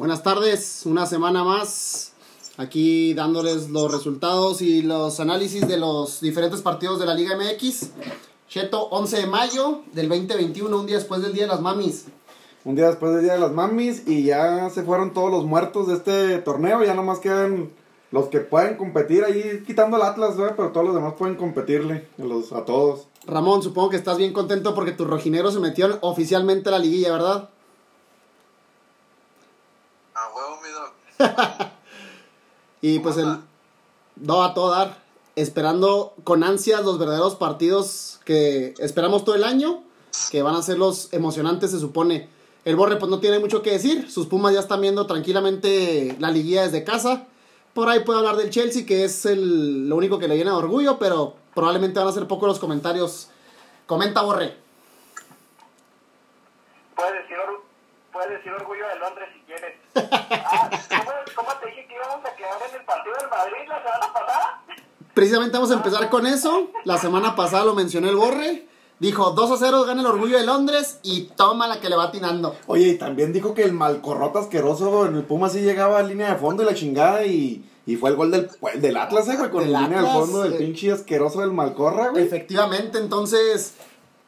Buenas tardes, una semana más. Aquí dándoles los resultados y los análisis de los diferentes partidos de la Liga MX. Cheto, 11 de mayo del 2021, un día después del Día de las Mamis. Un día después del Día de las Mamis y ya se fueron todos los muertos de este torneo. Ya nomás quedan los que pueden competir ahí, quitando el Atlas, ¿verdad? pero todos los demás pueden competirle a, los, a todos. Ramón, supongo que estás bien contento porque tus rojineros se metieron oficialmente a la liguilla, ¿verdad? A huevo, mi dog. Y pues el... No, a todo dar. Esperando con ansias los verdaderos partidos que esperamos todo el año, que van a ser los emocionantes, se supone. El Borre pues no tiene mucho que decir, sus Pumas ya están viendo tranquilamente la liguilla desde casa. Por ahí puedo hablar del Chelsea, que es el, lo único que le llena de orgullo, pero probablemente van a ser pocos los comentarios. Comenta, Borre. Puedes decir, or- puedes decir orgullo de Londres si quieres. Ah, ¿cómo, te dije que íbamos a quedar en el partido del Madrid la semana pasada? Precisamente vamos a empezar con eso. La semana pasada lo mencionó el Borre. Dijo 2 a 0 gana el orgullo de Londres y toma la que le va atinando. Oye, y también dijo que el malcorrota asqueroso en el Puma sí llegaba a línea de fondo y la chingada y, y fue el gol del, del Atlas, eh, güey, con la línea de fondo del eh. pinche asqueroso del malcorra, güey. Efectivamente, entonces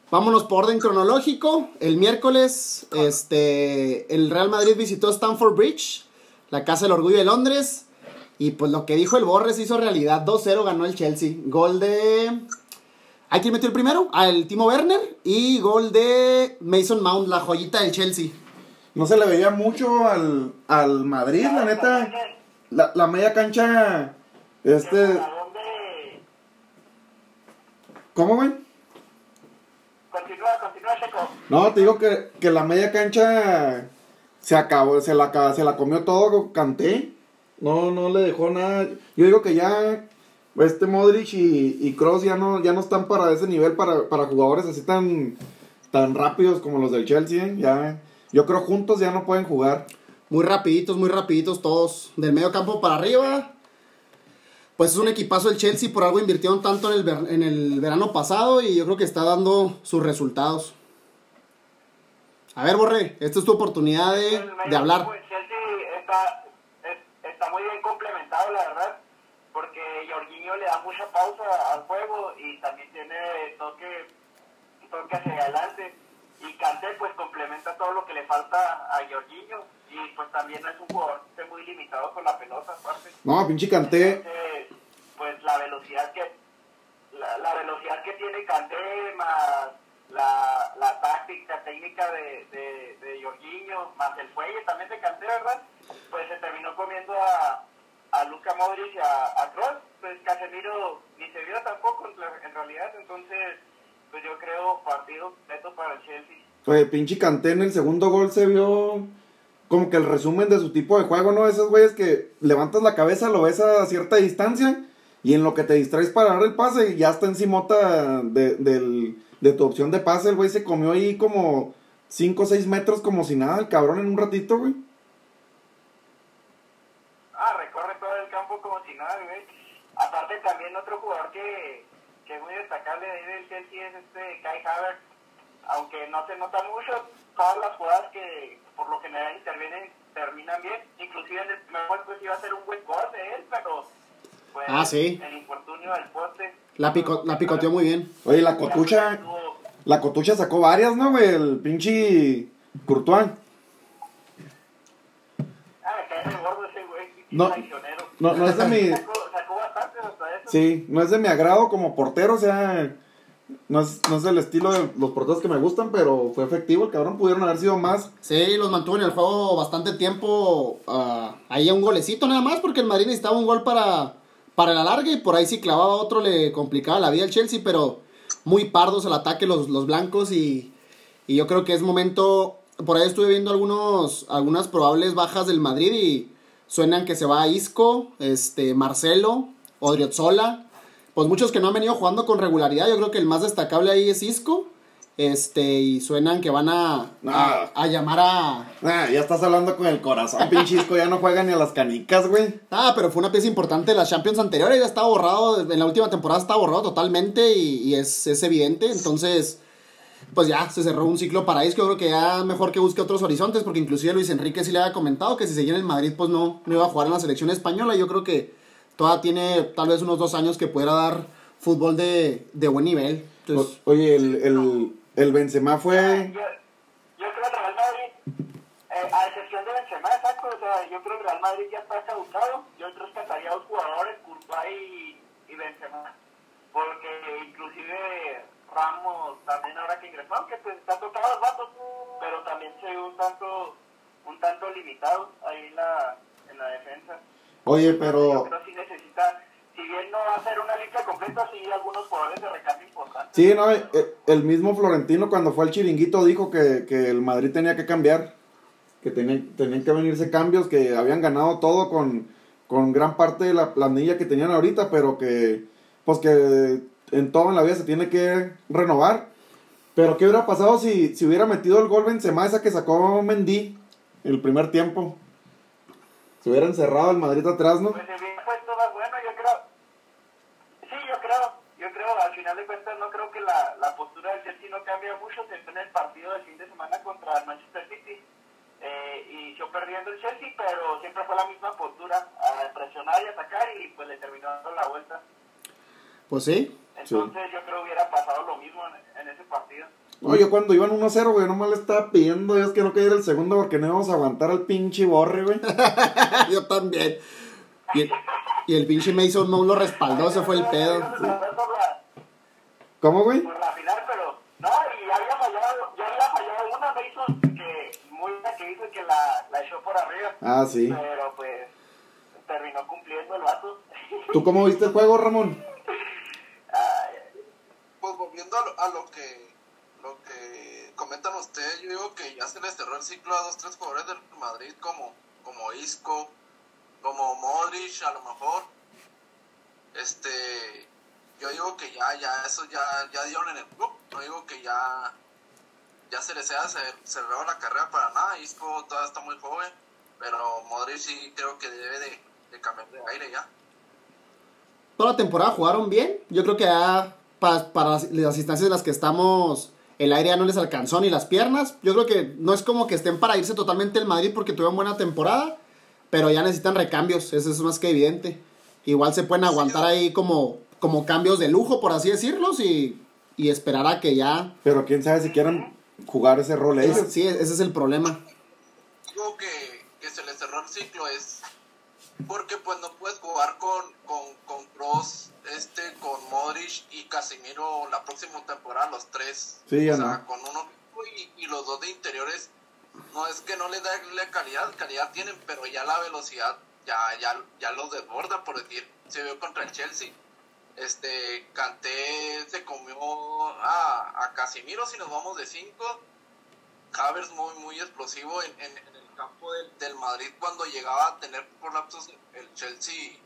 vámonos por orden cronológico. El miércoles, este, el Real Madrid visitó Stamford Bridge, la casa del orgullo de Londres. Y pues lo que dijo el Borre se hizo realidad. 2-0 ganó el Chelsea. Gol de. ¿Hay quien metió el primero? Al Timo Werner. Y gol de Mason Mount, la joyita del Chelsea. No se le veía mucho al, al Madrid, la neta. La, la media cancha, este... ¿Cómo, güey? Continúa, continúa, Checo. No, te digo que, que la media cancha se acabó, se la, se la comió todo, canté. No, no le dejó nada. Yo digo que ya este Modric y, y Kroos ya no, ya no están para ese nivel para, para jugadores así tan, tan rápidos como los del Chelsea. ¿eh? Ya, yo creo juntos ya no pueden jugar. Muy rapiditos, muy rapiditos todos. Del medio campo para arriba. Pues es un equipazo el Chelsea, por algo invirtieron tanto en el, en el verano pasado y yo creo que está dando sus resultados. A ver, Borre, esta es tu oportunidad de, El medio de hablar. del Chelsea está, es- está muy bien complementado, la verdad, porque Jorginho le da mucha pausa al juego y también tiene toque, toque hacia adelante. Y Kanté pues complementa todo lo que le falta a Jorginho y pues también es un jugador que esté muy limitado con la pelota aparte. No, pinche. Entonces, pues la velocidad que la, la velocidad que tiene Kanté más técnica de, de, de Jorginho más el fuelle también de Kanté verdad pues se terminó comiendo a, a Luka Modric y a, a Kroos. Pues Casemiro ni se vio tampoco en realidad. Entonces pues yo creo partido completo para el Chelsea. Oye, pinche Canté en el segundo gol se vio como que el resumen de su tipo de juego, ¿no? Esos güeyes que levantas la cabeza, lo ves a cierta distancia y en lo que te distraes para dar el pase y ya está encimota de, del- de tu opción de pase. El güey se comió ahí como 5 o 6 metros como si nada, el cabrón en un ratito, güey. Ah, recorre todo el campo como si nada, güey. Aparte también otro jugador que, que es muy destacable de ahí del Chelsea es este Kai Havertz. Aunque no se nota mucho, todas las jugadas que por lo general intervienen terminan bien. Inclusive en el primer gol pues iba a ser un buen gol de él, pero pues Ah, sí. el infortunio del poste. La, pico- la picoteó muy bien. Oye, la cotucha, la cotucha sacó varias, ¿no, güey? El pinche Courtois. Ah, No. traicionero. No, no es de mi... Sacó, sacó bastante hasta eso. Sí, no es de mi agrado como portero, o sea, no es, no es el estilo de los porteros que me gustan, pero fue efectivo, el cabrón pudieron haber sido más. Sí, los mantuvo en el juego bastante tiempo. ah, ahí a un golecito nada más, porque el Madrid necesitaba un gol para, para el alargue. Y por ahí si clavaba otro le complicaba la vida al Chelsea, pero muy pardos el ataque los, los blancos. Y, y yo creo que es momento. Por ahí estuve viendo algunos, algunas probables bajas del Madrid y suenan que se va a Isco, este, Marcelo, Odriozola. Pues muchos que no han venido jugando con regularidad. Yo creo que el más destacable ahí es Isco. Este, y suenan que van a, Ah. a, a llamar a. Ah, ya estás hablando con el corazón, pinchisco, ya no juega ni a las canicas, güey. Ah, pero fue una pieza importante de las Champions anteriores. Ya estaba borrado. En la última temporada estaba borrado totalmente. Y, y es, es evidente. Entonces, pues ya se cerró un ciclo para Isco. Yo creo que ya mejor que busque otros horizontes, porque inclusive Luis Enrique sí le había comentado que si seguía en el Madrid, pues no, no iba a jugar en la selección española. Yo creo que todavía tiene tal vez unos dos años que pudiera dar fútbol de, de buen nivel. Entonces, O- Oye, el, el, el Benzema fue... Yo, yo creo que Real Madrid, eh, a excepción de Benzema, exacto, o sea, yo creo que Real Madrid ya está caducado. Yo rescataría a dos jugadores, Courtois y, y Benzema, porque inclusive Ramos también ahora que ingresó, aunque pues está tocado los vatos, pero también se ve un tanto, un tanto limitado ahí en la, en la defensa. Oye, Yo pero... creo que sí necesita, si bien no va a ser una lista completa, sí algunos jugadores de recambio importantes. Sí, no, eh, eh, el mismo Florentino cuando fue al chiringuito dijo que, que el Madrid tenía que cambiar, que tenían, tenían que venirse cambios, que habían ganado todo con, con gran parte de la planilla que tenían ahorita, pero que pues que en todo en la vida se tiene que renovar. Pero ¿qué hubiera pasado si, si hubiera metido el gol Benzema esa que sacó Mendy el primer tiempo? Se hubiera encerrado el Madrid atrás, ¿no? Pues se hubiera puesto más bueno, yo creo. Sí, yo creo, yo creo, al final de cuentas no creo que la, la postura del Chelsea no cambia mucho, se en el partido del fin de semana contra el Manchester City. Eh, y yo perdiendo el Chelsea, pero siempre fue la misma postura, a presionar y atacar y pues le terminó dando la vuelta. pues sí. Entonces yo creo que hubiera pasado lo mismo en, en ese partido. No, yo cuando iban 1-0, güey, nomás le estaba pidiendo Dios que no cayera el segundo porque no íbamos a aguantar al pinche borre, güey. Yo también. Y el, y el pinche Mason Mount lo respaldó, ese fue el pedo. La, ¿Cómo, güey? por la final, pero no, y había fallado, ya había fallado una Mason que muy que hizo que la, la echó por arriba. Ah, sí. Pero pues terminó cumpliendo el vato. ¿Tú cómo viste el juego, Ramón? Ay, Pues volviendo a lo, a lo que lo que comentan ustedes, yo digo que ya se les cerró el ciclo a dos, tres jugadores del Madrid como, como Isco, como Modric a lo mejor. Este yo digo que ya, ya, eso ya, ya dieron en el club, no digo que ya ya se les cer- cerrado la carrera para nada, Isco todavía está muy joven, pero Modric sí creo que debe de, de cambiar de aire ya. Toda la temporada jugaron bien. Yo creo que ya para, las instancias en las que estamos, el aire ya no les alcanzó ni las piernas. Yo creo que no es como que estén para irse totalmente el Madrid porque tuvieron buena temporada, pero ya necesitan recambios, eso es más que evidente. Igual se pueden aguantar ahí como, como cambios de lujo, por así decirlos, y, y esperar a que ya... Pero quién sabe si quieren jugar ese rol ellos. Es- sí, ese es el problema. digo que, que se le cerró el ciclo es porque pues no puedes jugar con con con Kroos, este con Modric y Casemiro la próxima temporada los tres Sí, ya o sea no. con uno y, y los dos de interiores no es que no les da la calidad calidad tienen pero ya la velocidad ya ya ya los desborda por decir se vio contra el Chelsea este Kanté se comió a, a Casemiro si nos vamos de cinco. Havers muy muy explosivo en, en- en el campo del, del Madrid cuando llegaba a tener por lapsos el Chelsea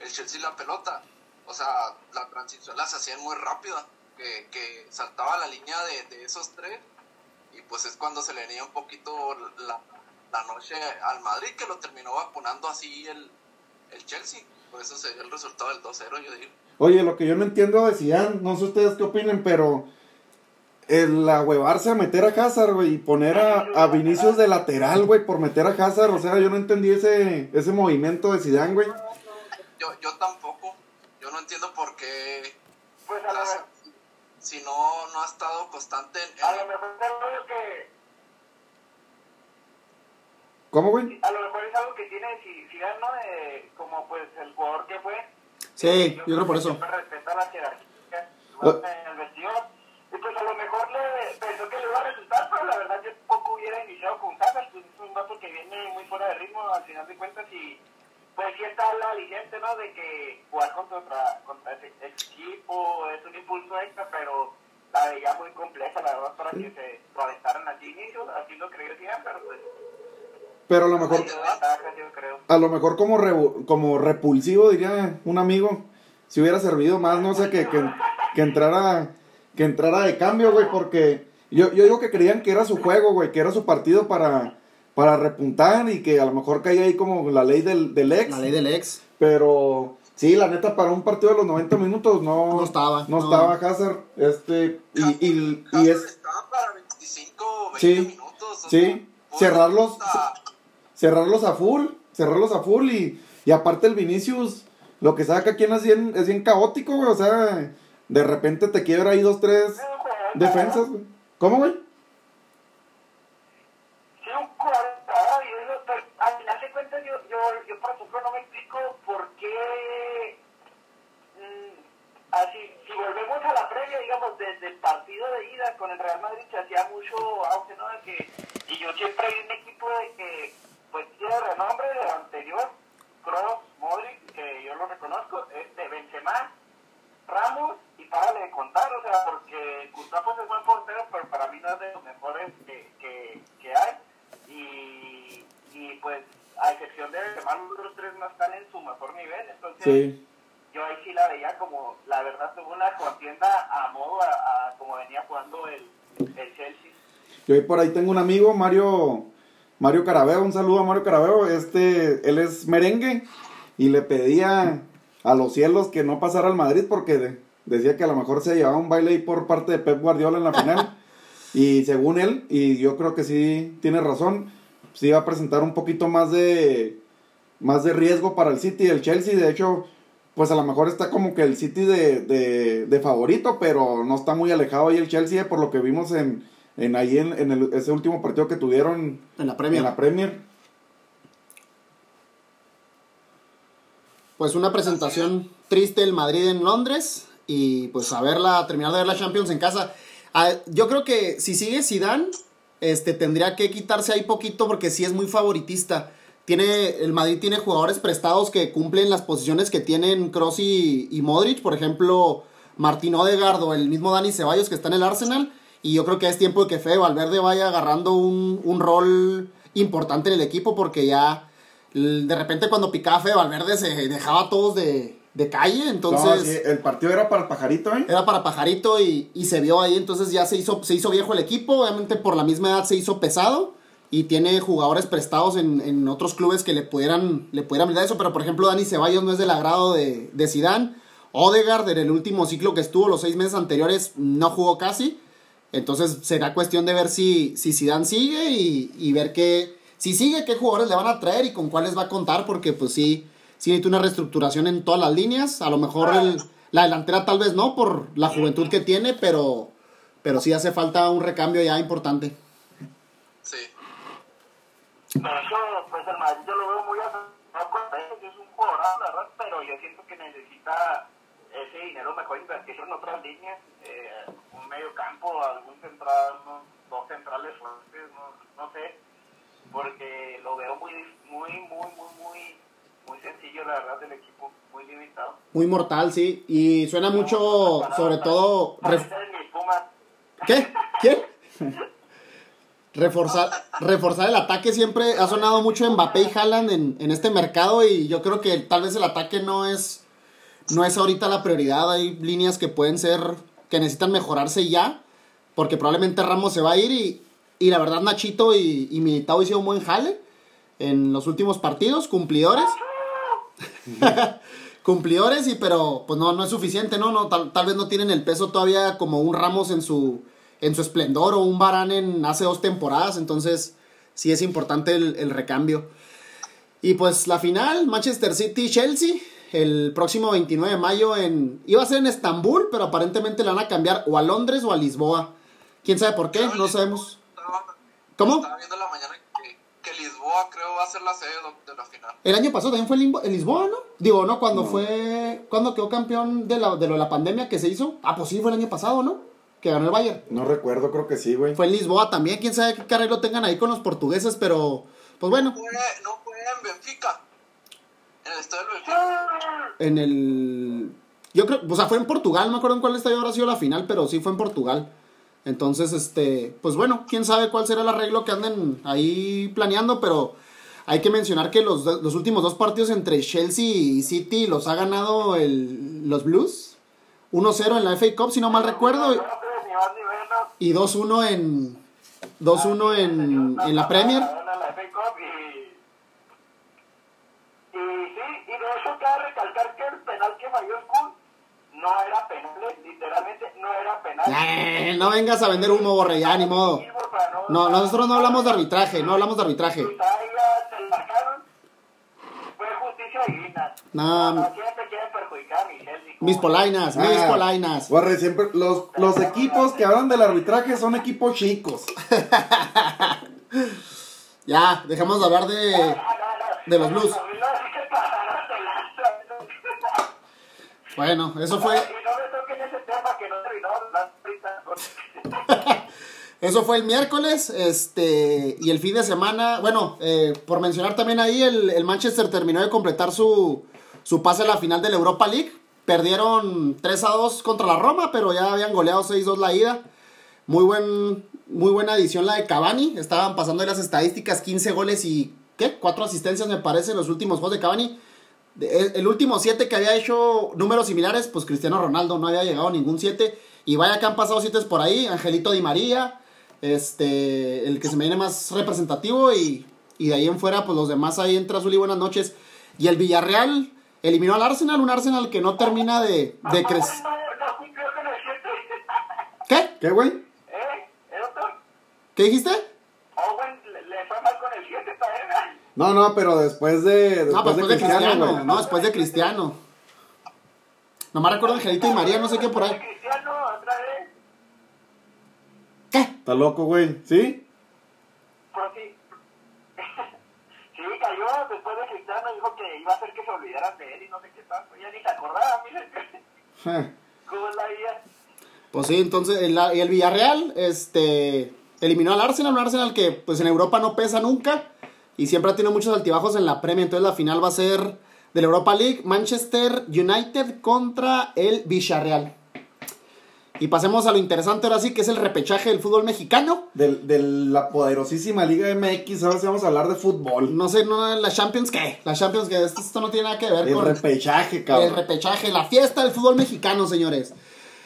el Chelsea la pelota. O sea la transición las hacían muy rápida que, que saltaba la línea de, de esos tres. Y pues es cuando se le venía un poquito la, la noche al Madrid que lo terminó vacunando así el, el Chelsea. Por eso se dio el resultado del 2-0 yo digo Oye, lo que yo no entiendo de Zidane, no sé ustedes qué opinen, pero el ahuevarse a meter a Hazard, güey, y poner a, a Vinicius de lateral, güey, por meter a Hazard, o sea, yo no entendí ese, ese movimiento de Zidane, güey. yo, yo tampoco yo no entiendo por qué pues a lo, las- si no, no ha estado constante en, a lo mejor es algo que ¿Cómo, güey? a lo mejor es algo que tiene si si ¿no? Eh, como pues el jugador que fue Sí, yo creo por eso. siempre respeta la jerarquía Ah. en el vestidor. Y pues a lo mejor le pensó que le iba a resultar, pero la verdad yo poco hubiera iniciado con Hazard, pues es un vato que viene muy fuera de ritmo al final de cuentas y pues sí está la aliciente, ¿no? De que jugar contra, contra ese equipo es un impulso extra, pero la veía muy compleja, la verdad, para que se lo aventaran al inicio, así lo creía pero pues Pero a lo mejor, a lo mejor como, revu- como repulsivo, diría un amigo, si hubiera servido más, no sé, que, que, que entrara que entrara de cambio, güey, porque yo, yo digo que creían que era su juego, güey, que era su partido para, para repuntar y que a lo mejor caía ahí como la ley del, del ex. La ley del ex. Pero Sí, la neta, para un partido de los 90 minutos no, No estaba, No, no. estaba Hazard. Este, y, y, y Hazard es. Estaba para 25 o 20 Sí, minutos. o sí. Cerrarlos. hasta- cerrarlos a full, cerrarlos a full y, y aparte el Vinicius, lo que saca aquí es bien, es bien caótico, güey, o sea, de repente te quiebra ahí dos, tres defensas, güey. ¿Cómo, güey? Sí, un jugador pero al final de cuentas yo, yo, yo por ejemplo no me explico por qué mm, así, si volvemos a la previa, digamos, desde el partido de ida con el Real Madrid se hacía mucho auge, ¿no? De que, y yo siempre vi un equipo de que, pues, tiene renombre de anterior, Kroos, Modric, que yo lo reconozco, este, Benzema, Ramos y párale de contar, o sea, porque Gustavo es buen portero, pero para mí no es de los mejores que, que, que hay. Y, y pues, a excepción de Benzema, los otros tres no están en su mejor nivel. Entonces, Sí. yo ahí sí la veía como, la verdad, tuvo una contienda a modo a, a como venía jugando el, el Chelsea. Yo ahí por ahí tengo un amigo, Mario, Mario Carabeo, un saludo a Mario Carabeo, este, él es merengue y le pedía a los cielos que no pasara al Madrid porque de- decía que a lo mejor se llevaba un baile ahí por parte de Pep Guardiola en la final y según él, y yo creo que sí tiene razón, sí iba a presentar un poquito más de, más de riesgo para el City y el Chelsea, de hecho, pues a lo mejor está como que el City de, de, de favorito, pero no está muy alejado ahí el Chelsea por lo que vimos en, en ahí en, en el- ese último partido que tuvieron En la Premier. en la Premier. Pues una presentación triste el Madrid en Londres y pues a verla, terminar de ver la Champions en casa. Ah, yo creo que si sigue Zidane, este tendría que quitarse ahí poquito porque sí es muy favoritista. Tiene, el Madrid tiene jugadores prestados que cumplen las posiciones que tienen Kroos y, y Modric, por ejemplo, Martín Odegaard o el mismo Dani Ceballos que está en el Arsenal. Y yo creo que es tiempo de que Fede Valverde vaya agarrando un, un rol importante en el equipo porque ya de repente cuando picaba Fede Valverde se dejaba a todos de, de calle. Entonces No, sí, el partido era para el pajarito, ¿eh? era para Pajarito y, y se vio ahí, entonces ya se hizo, se hizo viejo el equipo, obviamente por la misma edad se hizo pesado y tiene jugadores prestados en, en otros clubes que le pudieran, le pudieran brindar eso, pero por ejemplo Dani Ceballos no es del agrado de, de Zidane, Odegaard en el último ciclo que estuvo, los seis meses anteriores, no jugó casi, entonces será cuestión de ver si, si Zidane sigue y, y ver qué, si sigue, qué jugadores le van a traer y con cuáles va a contar, porque pues sí, sí necesita una reestructuración en todas las líneas, a lo mejor el, la delantera tal vez no por la juventud que tiene, pero, pero sí hace falta un recambio ya importante. Sí. De hecho, pues el Madrid yo lo veo muy asociado con él, es un jugador, la verdad, pero yo siento que necesita ese dinero mejor invertirlo en otras líneas, eh, un medio campo, algún central, unos dos centrales fuertes, no, no sé, porque lo veo muy, muy, muy, muy, muy, muy sencillo, la verdad, del equipo, muy limitado. Muy mortal, sí. Y suena mucho, sobre todo... ref- mi Puma. ¿Qué? ¿Quién? Reforzar, reforzar el ataque siempre ha sonado mucho Mbappé y Haaland en, en este mercado y yo creo que tal vez el ataque no es no es ahorita la prioridad, hay líneas que pueden ser que necesitan mejorarse ya, porque probablemente Ramos se va a ir y, y la verdad Nachito y, y Militao hicieron buen jale en los últimos partidos, cumplidores. cumplidores y pero pues no no es suficiente no no tal, tal vez no tienen el peso todavía como un Ramos en su en su esplendor o un Varane en hace dos temporadas entonces sí es importante el, el recambio. Y pues la final Manchester City Chelsea el próximo 29 de mayo en iba a ser en Estambul pero aparentemente la van a cambiar o a Londres o a Lisboa quién sabe por qué no Lisboa- sabemos Estaba, cómo estaba viendo en la mañana que, que Lisboa creo va a ser la sede de la final. El año pasado también fue en Lisboa, ¿no? Digo, ¿no? Cuando fue. Cuando quedó campeón de, la, de lo de la pandemia que se hizo. Ah, pues sí, fue el año pasado, ¿no? Que ganó el Bayern. No recuerdo, creo que sí, güey. Fue en Lisboa también. Quién sabe qué arreglo tengan ahí con los portugueses, pero. Pues bueno, Fue, no fue en Benfica. En el estadio Benfica. en el. Yo creo. O sea, fue en Portugal, no me acuerdo en cuál estadio habrá sido la final, pero sí fue en Portugal. Entonces, este. Pues bueno, quién sabe cuál será el arreglo que anden ahí planeando, pero. Hay que mencionar que los, los últimos dos partidos entre Chelsea y City los ha ganado el, los Blues. 1-0 en la FA Cup, si no mal recuerdo. Y 2-1 en. 2-1 en, en la Premier. En la FA Cup y, y sí, y de hecho cabe recalcar que el falló el Kun, no era penal, literalmente no era penal. Eh, no vengas a vender humo, borre, ya, ni modo. No, nosotros no hablamos de arbitraje, no hablamos de arbitraje. fue justicia divina. No, No, siempre quieren perjudicar a mi Chelsea. mis polainas, mis Ah, polainas. Borre, siempre, los, los equipos que hablan del arbitraje son equipos chicos. Ya, dejemos de hablar de, Ah, de los Blues. Bueno, eso fue, eso fue el miércoles, este, y el fin de semana, bueno, eh, por mencionar también ahí, el, el Manchester terminó de completar su, su pase a la final de la Europa League. Perdieron 3 a 2 contra la Roma, pero ya habían goleado 6-2 la ida. Muy, buen, muy buena edición la de Cavani. Estaban pasando ahí las estadísticas, 15 goles y, ¿qué? 4 asistencias me parece en los últimos juegos de Cavani. De- El, último 7 que había hecho números similares, pues Cristiano Ronaldo no había llegado a ningún 7. Y vaya que han pasado 7 por ahí. Angelito Di María, este, el que se me viene más representativo. Y, y de ahí en fuera, pues los demás ahí entra Zuli, buenas noches. Y el Villarreal eliminó al Arsenal, un Arsenal que no termina de, de crecer. No, no cumplió con el 7. ¿Qué? ¿Qué, güey? ¿Eh? ¿El otro? ¿Qué dijiste? Owen le, le fue mal con el 7 también. No, no, pero después de. Después, No, pues después de Cristiano, no, después de Cristiano. Nomás recuerdo Angelito y María, no sé qué por ahí. Cristiano, otra vez. ¿Qué? Está loco, güey. ¿Sí? Pero sí. sí, cayó después de Cristiano. Dijo que iba a hacer que se olvidaran de él y no sé qué tanto. Ya ni se acordaba, miren. ¿Cómo es la vida? Pues sí, entonces el, y el Villarreal este, eliminó al Arsenal, un Arsenal que pues en Europa no pesa nunca y siempre ha tenido muchos altibajos en la Premier, entonces la final va a ser de la Europa League, Manchester United contra el Villarreal. Y pasemos a lo interesante ahora sí, que es el repechaje del fútbol mexicano. Del- De, la poderosísima Liga MX, ahora sí vamos a hablar de fútbol. No sé, no, la Champions, ¿qué? La Champions, que esto, esto no tiene nada que ver El con... repechaje, El cabrón. repechaje, la fiesta del fútbol mexicano, señores.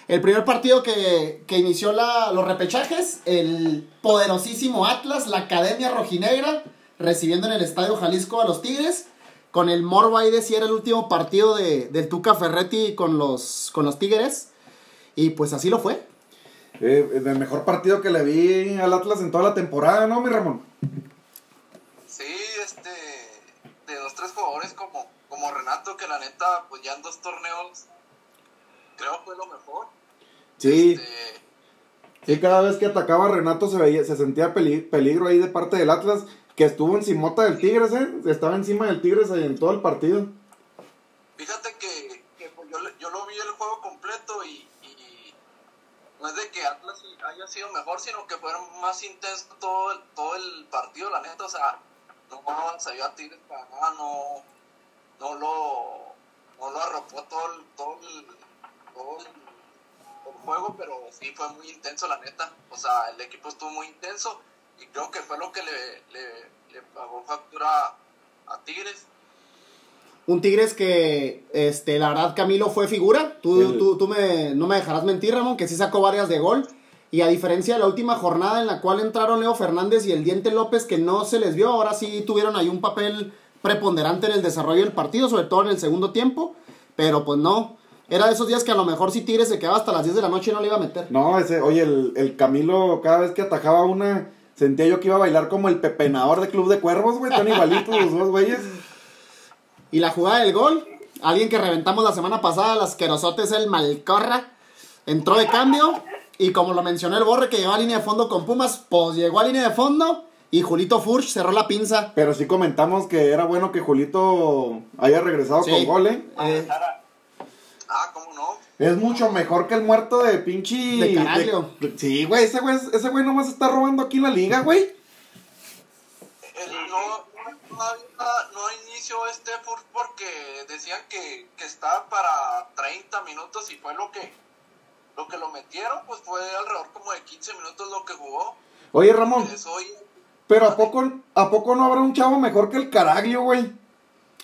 El primer partido que, que inició la- los repechajes, el poderosísimo Atlas, la Academia Rojinegra, recibiendo en el Estadio Jalisco a los Tigres, con el morbo ahí de si era el último partido de, del Tuca Ferretti con los, con los Tigres. Y pues así lo fue. Eh, el mejor partido que le vi al Atlas en toda la temporada, ¿no, mi Ramón? Sí, este, de los tres jugadores como, como Renato, que la neta, pues ya en dos torneos, creo fue lo mejor. Sí, Este, sí, cada vez que atacaba a Renato se veía, se sentía peli- peligro ahí de parte del Atlas, que estuvo encimota del Tigres, ¿eh? Estaba encima del Tigres en todo el partido. Fíjate que, pues, yo, lo vi el juego completo y, no es de que Atlas haya sido mejor, sino que fueron más intenso todo el, partido, la neta, o sea, no salió a Tigres para nada, no, no lo, no lo arropó todo el, todo el, todo el juego, pero sí fue muy intenso, la neta, o sea, el equipo estuvo muy intenso y creo que fue lo que le, le, le pagó factura a Tigres. Un Tigres que, este, la verdad, Camilo fue figura. Tú, El- tú, tú me, no me dejarás mentir, Ramón, que sí sacó varias de gol. Y a diferencia de la última jornada en la cual entraron Leo Fernández y el Diente López, que no se les vio, ahora sí tuvieron ahí un papel preponderante en el desarrollo del partido, sobre todo en el segundo tiempo. Pero pues no. Era de esos días que a lo mejor si Tigres se quedaba hasta las 10 de la noche y no le iba a meter. No, ese, oye, el, el Camilo, cada vez que atajaba una, sentía yo que iba a bailar como el pepenador de Club de Cuervos, güey, tan igualitos los dos güeyes. Y la jugada del gol, alguien que reventamos la semana pasada, las querosotes, el Malcorra, entró de cambio. Y como lo mencionó el Borre, que llegó a línea de fondo con Pumas, pues llegó a línea de fondo. Y Julito Furch cerró la pinza. Pero sí comentamos que era bueno que Julito haya regresado Sí. con gol, ¿eh? Eh. Es mucho mejor que el muerto de pinche... De Caraglio. de- sí, güey, ese güey, ese güey nomás está robando aquí la liga, güey. No, no, inició este Fur porque decían que, que estaba para 30 minutos y fue lo que lo que lo metieron, pues fue alrededor como de 15 minutos lo que jugó. Oye, Ramón, pero ¿a poco, ¿a poco no habrá un chavo mejor que el Caraglio, güey?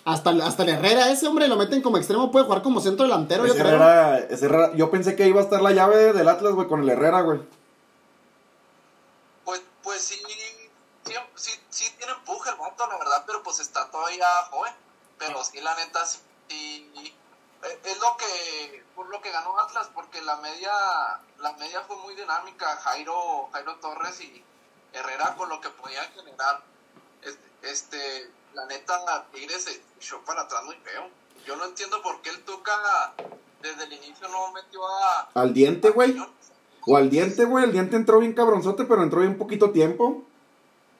Hasta, hasta el Herrera, ese hombre lo meten como extremo, puede jugar como centro delantero, yo Ese creo. Herrera- ese Herrera- yo pensé que iba a estar la llave del Atlas, güey, con el Herrera, güey. pues pues sí, sí, sí, sí tiene empuje el vato, la verdad, pero pues está todavía joven. Pero sí, la neta, sí, eh, es lo que por lo que ganó Atlas porque la media la media fue muy dinámica Jairo Jairo Torres y Herrera con lo que podían generar este, este la neta Tigres se echó para atrás muy feo yo no entiendo por qué el Tuca desde el inicio no metió a Al diente, a güey. O al diente, güey. El diente entró bien cabronzote, pero entró bien poquito tiempo.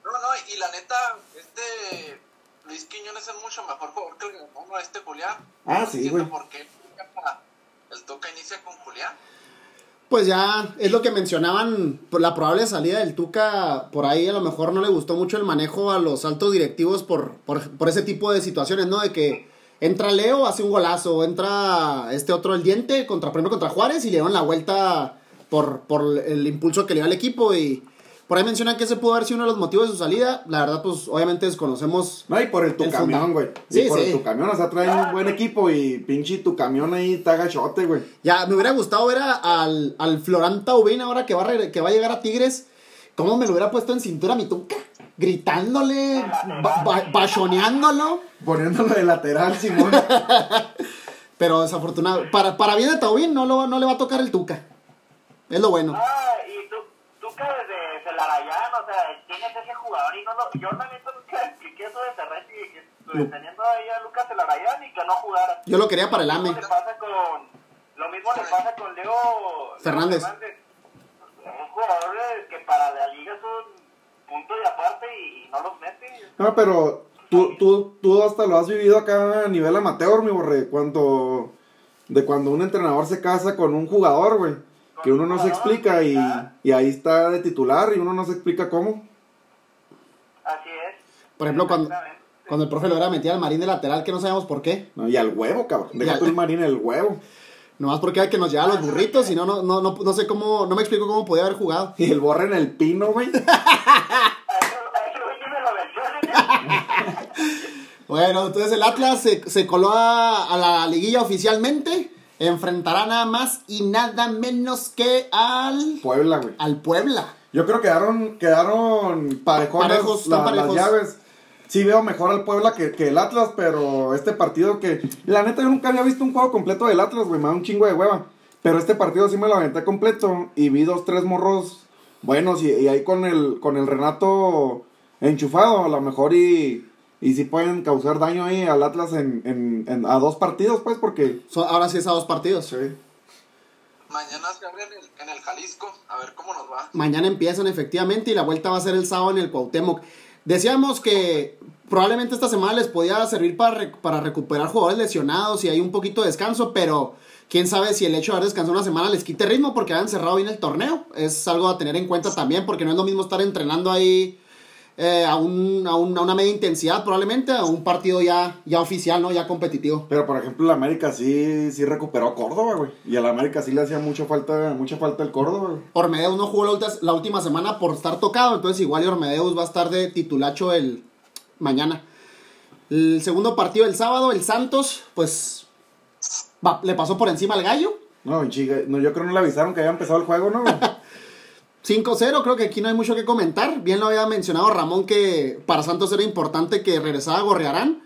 no no y la neta este Luis Quiñones es mucho mejor jugador que el hermano este Julián Ah, No sí, güey. por qué el Tuca inicia con Julián Pues ya es lo que mencionaban, la probable salida del Tuca, por ahí a lo mejor no le gustó mucho el manejo a los altos directivos por, por, por ese tipo de situaciones, ¿no? De que entra Leo, hace un golazo, entra este otro el diente, contra, ejemplo, contra Juárez y le dieron la vuelta por, por el impulso que le dio al equipo y por ahí mencionan que ese pudo haber sido uno de los motivos de su salida. La verdad, pues obviamente desconocemos No, y por el tu El camión, güey. Sí, y por sí. el tu camión, o sea, traen un buen equipo y pinche tu camión ahí está gachote, güey. Ya, me hubiera gustado ver a- al, al Florán Taubín ahora que va, a que va a llegar a Tigres. ¿Cómo me lo hubiera puesto en cintura mi tuca? Gritándole, ba- ba- bachoneándolo. Poniéndolo de lateral, Simón. Pero desafortunado. Para, para bien de Taubín no, lo, no le va a tocar el tuca. Es lo bueno. Ah, y tú, tú que desde Celarayán, o sea, tienes ese jugador y no lo. Yo también nunca expliqué eso de Ferretti, que teniendo ahí a Lucas Celarayán y que no jugara. Yo lo quería para el Lo AME. mismo le pasa con, lo mismo le pasa con Leo Fernández. Un jugador eh, que para la liga es un punto de aparte y, y no los mete. No, pero tú, tú, tú hasta lo has vivido acá a nivel amateur, mi borre. Cuando, de cuando un entrenador se casa con un jugador, güey. Que uno no se explica y, y ahí está de titular y uno no se explica cómo. Así es. Por ejemplo, cuando, cuando el profe lo era metía al marín de lateral, que no sabemos por qué. No, y al huevo, cabrón. Deja tú el marín el huevo. Nomás porque era que nos llevaba los burritos y no, no, no, no, sé cómo, no me explico cómo podía haber jugado. Y el borre en el pino, güey. Bueno, entonces el Atlas se, se coló a, a la liguilla oficialmente. Enfrentará nada más y nada menos que al, Puebla, güey. al Puebla. Yo creo que quedaron, quedaron parejones Parejos, están la- parejos. las llaves. Sí veo mejor al Puebla que, que el Atlas, pero este partido que... La neta, yo nunca había visto un juego completo del Atlas, güey. Me da un chingo de hueva. Pero este partido sí me lo aventé completo y vi dos, tres morros buenos y, y ahí con el, con el Renato enchufado, a lo mejor y, y sí pueden causar daño ahí al Atlas en, en, en- a dos partidos, pues, porque... So- ahora sí es a dos partidos. Sí. Mañana se abre en el, en el Jalisco, a ver cómo nos va. Mañana empiezan efectivamente y la vuelta va a ser el sábado en el Cuauhtémoc. Decíamos que probablemente esta semana les podía servir para, re- para recuperar jugadores lesionados y hay un poquito de descanso, pero quién sabe si el hecho de haber descansado una semana les quite ritmo porque han cerrado bien el torneo. Es algo a tener en cuenta también porque no es lo mismo estar entrenando ahí eh, a, un- a un- a una media intensidad probablemente a un partido ya, ya oficial, ¿no? Ya competitivo. Pero por ejemplo, el América sí, sí recuperó a Córdoba, güey. Y al América sí le hacía mucha falta, mucha falta el Córdoba, güey. Ormedeus no jugó la, última semana por estar tocado, entonces igual y Ormedeus va a estar de titulacho el mañana. El segundo partido del sábado, el Santos, pues va- le pasó por encima al gallo. No, chica, no, yo creo que no le avisaron que había empezado el juego, ¿no? 5-0, creo que aquí no hay mucho que comentar. Bien lo había mencionado Ramón que para Santos era importante que regresara Gorriarán.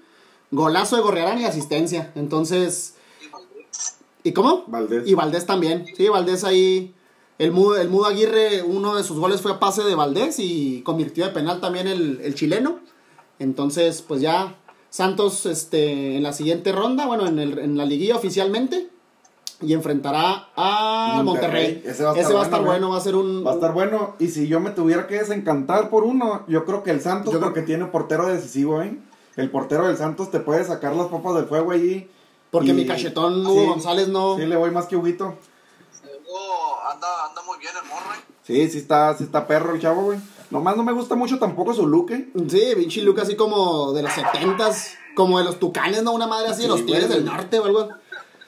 Golazo de Gorriarán y asistencia. Entonces, Y Valdés, ¿y cómo? Valdés. Y Valdés también. Sí, Valdés ahí. El Mudo, el Mudo Aguirre, uno de sus goles fue a pase de Valdés y convirtió de penal también el, el chileno. Entonces, pues ya Santos este, en la siguiente ronda, bueno, en, el, en la liguilla oficialmente. Y enfrentará a Monterrey. Monterrey. Ese va a estar va a estar bueno, bueno, va a ser un... Va a estar bueno. Y si yo me tuviera que desencantar por uno, yo creo que el Santos, Yo creo- porque tiene portero decisivo, ¿eh? El portero del Santos te puede sacar las papas del fuego allí. Porque Y- mi cachetón Hugo sí, González no... Sí, le voy más que Huguito. Anda, anda muy bien el morro, ¿eh? Sí, sí está, sí está perro el chavo, güey. Nomás no me gusta mucho tampoco su look, ¿eh? Sí, Vinci Luca así como de los setentas, como de los tucanes, ¿no? Una madre así de Sí, los tigres del norte o algo.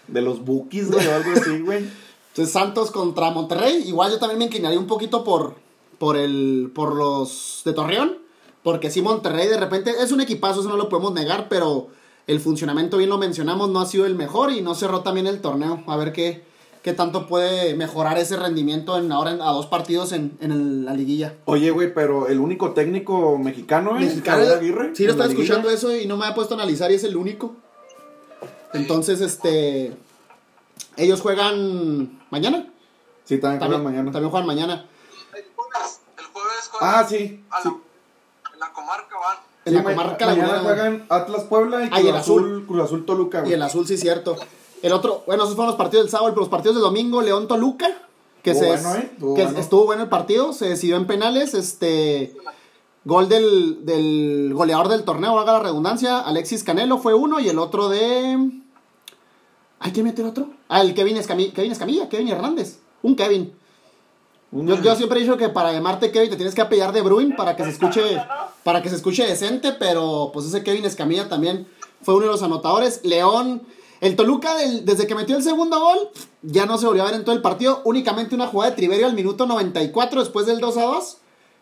De los bookies, güey, o algo así, güey. Entonces Santos contra Monterrey. Igual yo también me inclinaría un poquito por, por, el, por los de Torreón. Porque sí, Monterrey de repente es un equipazo, eso no lo podemos negar, pero el funcionamiento, bien lo mencionamos, no ha sido el mejor y no cerró también el torneo. A ver qué, qué tanto puede mejorar ese rendimiento en, ahora en- a dos partidos en, en el- la liguilla. Oye, güey, pero el único técnico mexicano, ¿eh? Mexicano, Aguirre. sí, lo estaba escuchando eso y no me ha puesto a analizar y es el único. Entonces, este. Ellos juegan mañana. Sí, también También, juegan mañana. también juegan mañana. El jueves, el jueves juegan Ah, sí. a la, sí. en la comarca van. En Sí, la ma- comarca mañana lagunera. juegan Atlas Puebla y Ah, y Cruz, el Azul, Cruz Azul Toluca, Y güey. el azul, sí, cierto. El otro, bueno, esos fueron los partidos del sábado, pero los partidos del domingo, León Toluca. Que, Estuvo se, bueno, ¿eh? Estuvo que bueno. estuvo bueno el partido, se decidió en penales. Este. Gol del, del goleador del torneo, haga la redundancia. Alexis Canelo fue uno y el otro de. Ay, ¿quién metió el otro? Ah, el Kevin, Escami- Kevin Escamilla, Kevin Hernández. Un Kevin. Yo, yo siempre he dicho que para llamarte Kevin te tienes que apellar de Bruin para que se escuche para que se escuche decente, pero pues ese Kevin Escamilla también fue uno de los anotadores. León, el Toluca del- desde que metió el segundo gol ya no se volvió a ver en todo el partido, únicamente una jugada de Triverio al minuto 94 después del 2 a 2,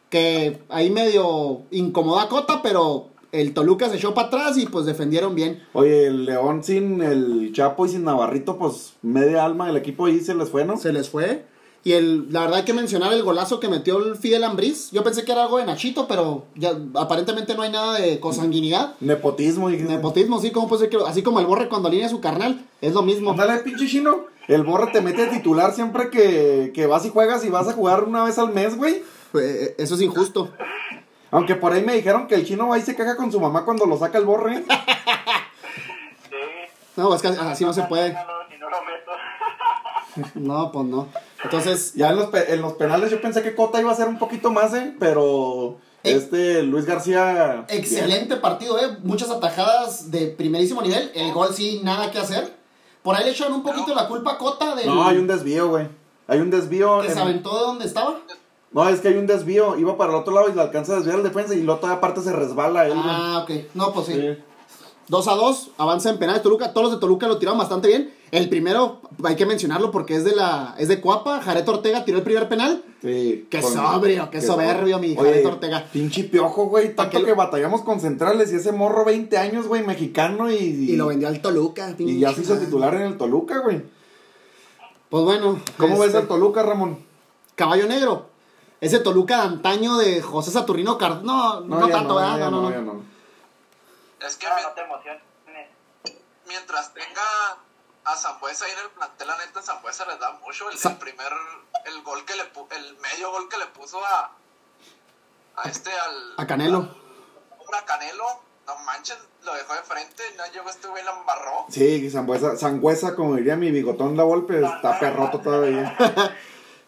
que ahí medio incomoda a Cota, pero el Toluca se echó para atrás y pues defendieron bien. Oye, el León sin el Chapo y sin Navarrito, pues media alma del equipo ahí se les fue, ¿no? Se les fue. Y el, la verdad hay que mencionar el golazo que metió el Fidel Ambriz. Yo pensé que era algo de Nachito, pero ya aparentemente no hay nada de consanguinidad. Nepotismo. Y... Nepotismo, sí, como puede ser que así como el borre cuando alinea su carnal, es lo mismo. Ándale, pinche chino. El borre te mete titular siempre que, que vas y juegas y vas a jugar una vez al mes, güey. Eh, Eso es injusto. Aunque por ahí me dijeron que el chino va y se caga con su mamá cuando lo saca el borre. Sí. No, es que así no se puede. Si no lo meto. No, pues no. Entonces, Ya en los, pe- en los penales yo pensé que Cota iba a ser un poquito más, ¿eh? Pero Eh. este Luis García... excelente partido, ¿eh? Muchas atajadas de primerísimo nivel. El gol sí, nada que hacer. Por ahí le echan un poquito la culpa a Cota del No, hay un desvío, güey. Hay un desvío. que en- se aventó de donde estaba. No, es que hay un desvío. Iba para el otro lado y le alcanza a desviar el defensa y luego toda parte se resbala él. Ah, ok. No, pues sí. Sí. 2 a 2, avanza en penal de Toluca. Todos los de Toluca lo tiraron bastante bien. El primero, hay que mencionarlo porque es de la es de Cuapa. Jared Ortega tiró el primer penal. Sí. Qué sobrio, qué soberbio, mi Jared Ortega. Pinche piojo, güey. Tanto que batallamos con centrales y ese morro 20 años, güey, mexicano y... Y lo vendió al Toluca. Y ya se pinche hizo titular en el Toluca, güey. Pues bueno. ¿Cómo ves este, al Toluca, Ramón? Caballo Negro. Ese Toluca de antaño de José Saturnino Card... No, no, ya tanto, No, no, no. no. Es que No, no te emociones. mientras tenga a Zambuesa ahí en el plantel, la neta, Zambuesa le da mucho. El, primer, el gol que le pu- el medio gol que le puso a, a este, al. A Canelo. A Canelo, no manches, lo dejó de frente, no llegó este güey, la embarró. Sí, Sangüesa, Sangüesa, como diría mi bigotón la golpe, está perroto todavía.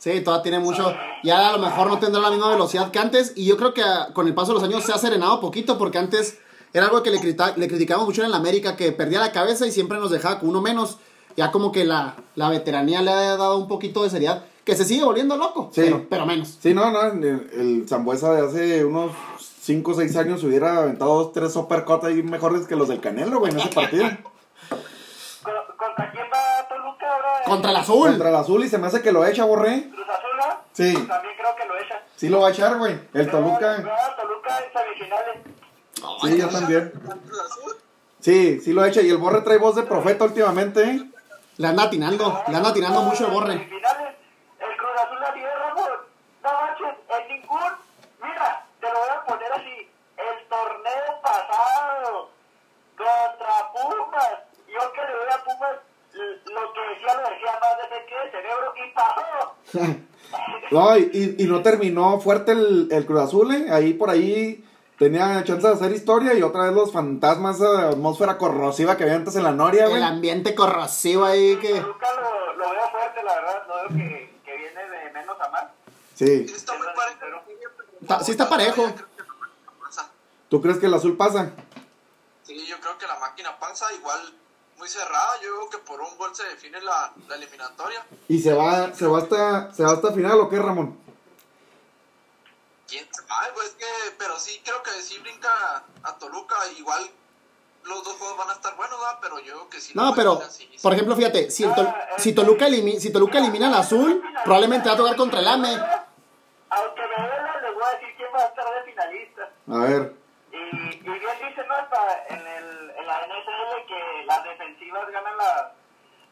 Sí, todavía tiene mucho. Ya a lo mejor no tendrá la misma velocidad que antes. Y yo creo que ah, con el paso de los años se ha serenado poquito. Porque antes era algo que le, crita- le criticamos mucho en la América. Que perdía la cabeza y siempre nos dejaba con uno menos. Ya como que la, la veteranía le ha dado un poquito de seriedad. Que se sigue volviendo loco. Sí. Pero, pero menos. Sí, no, no, el, el Zambuesa de hace unos 5 o 6 años hubiera aventado dos, tres uppercut ahí mejores que los del Canelo, güey, en ese partido. Contra el azul. Contra el azul y se me hace que lo echa, borré. Cruz Azul, ¿no? Sí. También creo que lo echa. Sí lo va a echar, güey. El No, Toluca. no, Toluca en semifinales. Sí, yo también. Cruz Azul. Sí, sí lo echa. Y el borre trae voz de profeta últimamente, ¿eh? Le anda atinando. Le anda atinando mucho el borre. Semifinales, el Cruz Azul la tiene, Ramón. No manches, en ningún. Mira, te lo voy a poner así. El torneo pasado contra Pumas. Yo que le doy a Pumas lo que decía lo decía más de que de cerebro y pasó. No, y, y- no terminó fuerte el, el Cruz Azul, ¿eh? Ahí por ahí tenía chance de hacer historia y otra vez los fantasmas, esa atmósfera corrosiva que había antes en la Noria, güey. El ambiente corrosivo ahí que. Toluca lo, lo veo fuerte, la verdad. Lo veo que, que viene de menos a más. Sí. Sí, está muy parejo. pero- Está- sí está parejo. ¿Tú crees que el azul pasa? Sí, yo creo que la máquina pasa igual muy cerrada. Yo veo que por un gol se define la, la eliminatoria. ¿Y se va, se va hasta, se va hasta final o qué, Ramón? ¿Quién sabe? Pues que, pero sí creo que sí brinca a Toluca. Igual los dos juegos van a estar buenos, ¿verdad? Pero yo creo que sí. No, pero, así. por ejemplo, fíjate, si, el Tol- si, Toluca, elimi- si Toluca elimina al azul, probablemente va a tocar contra el AME. Aunque me duela, les voy a decir quién va a estar de finalista. A ver. Y, y bien dicen ¿no? hasta en, el, en la NFL que las defensivas ganan la,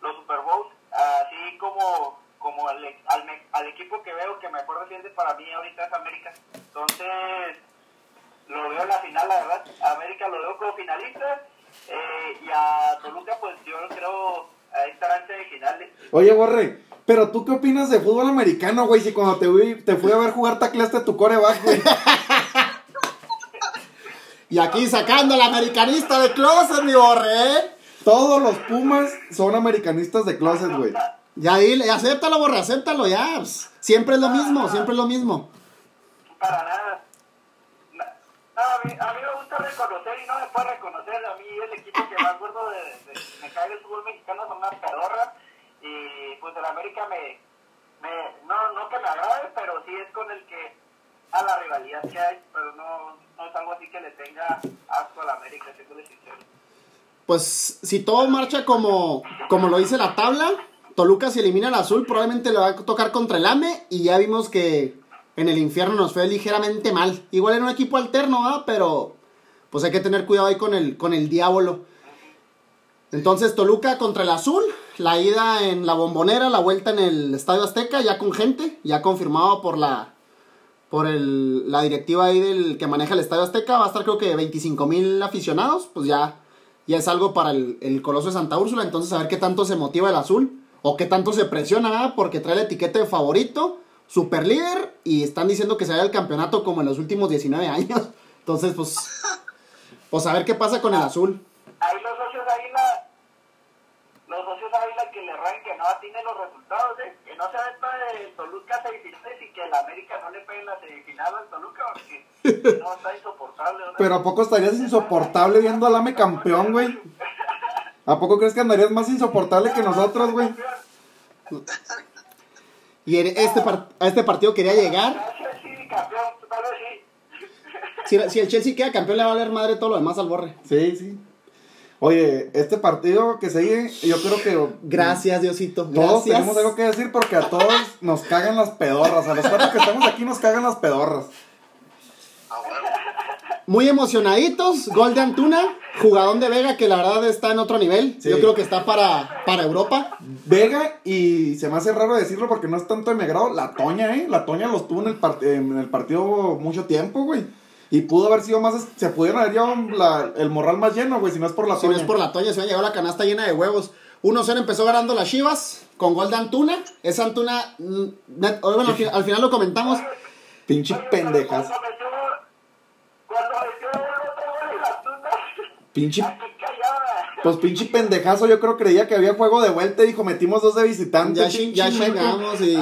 los Super Bowls, así como, como al, al, al equipo que veo que mejor defiende para mí ahorita es América. Entonces, lo veo en la final, la verdad. América lo veo como finalista. eh, y a Toluca, pues yo Oye, Borre, pero tú qué opinas de fútbol americano, güey? Si cuando te fui, te fui a ver jugar tacleaste tu coreback, güey. Y aquí sacando al americanista de closet, mi borre. ¿eh? Todos los Pumas son americanistas de closet, güey. Ya dile, acéptalo, borre, acéptalo ya. Siempre es lo mismo, siempre es lo mismo. Para nada. A, mí, a mí me gusta reconocer y no me puede reconocer. A mí el equipo que más gordo de, de, me cae del fútbol mexicano son las pedorras. Y pues el América me, me, no, no que me agrade, pero sí es con el que a la rivalidad que hay, pero no, no es algo así que le tenga asco al América, siéndole sincero. Pues si todo marcha como, como lo dice la tabla, Toluca si elimina al azul probablemente le va a tocar contra el AME y ya vimos que en el infierno nos fue ligeramente mal. Igual era un equipo alterno, ¿verdad? Pero pues hay que tener cuidado ahí con el, con el diablo. Entonces Toluca contra el azul, la ida en la bombonera, la vuelta en el Estadio Azteca, ya con gente, ya confirmado por la por el, la directiva ahí del que maneja el Estadio Azteca, va a estar creo que 25 mil aficionados, pues ya, ya es algo para el, el Coloso de Santa Úrsula, entonces a ver qué tanto se motiva el azul, o qué tanto se presiona, ¿verdad? porque trae la etiqueta de favorito, super líder, y están diciendo que se vaya al campeonato como en los últimos 19 años, entonces pues, pues a ver qué pasa con el azul. Ahí los socios Águila, los socios Águila que le que no atinen los resultados, ¿eh? que no se meta el Toluca semifinales y que el América no le pegue la semifinal al Toluca, porque no está insoportable. ¿no? Pero ¿a poco estarías insoportable viendo al AME campeón, güey? ¿A poco crees que andarías más insoportable que nosotros, güey? Y este, a este partido quería llegar, Gracias, sí, campeón, tal vez sí. si, si el Chelsea queda campeón le va a valer madre todo lo demás al borre. Sí, sí. Oye, este partido que sigue, yo creo que Gracias, Diosito. todos Gracias. tenemos algo que decir porque a todos nos cagan las pedorras. A los cuatro que estamos aquí nos cagan las pedorras. Muy emocionaditos. Gol de Antuna. Jugadón de Vega que la verdad está en otro nivel. Sí. Yo creo que está para, para Europa. Vega, y se me hace raro decirlo porque no es tanto de mi grado, la Toña, ¿eh? La Toña los tuvo en el, part- en el partido mucho tiempo, güey. Y pudo haber sido más, se pudieron haber llevado la- el morral más lleno, güey, si no es por la Si no Toña. es por la Toña, se ha llegado la canasta llena de huevos. 1-0 empezó ganando las Chivas con gol de Antuna. Esa Antuna, mm, net- bueno, al, fin- al final lo comentamos. Pinche pendejas. Pinche, pues pinche pendejazo, yo creo creía que había juego de vuelta y dijo, metimos dos de visitante. Ya, ya chingamos y.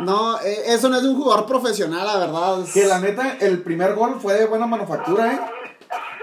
No, eh, eso no es de un jugador profesional, la verdad. Que la neta, el primer gol fue de buena manufactura, ¿eh?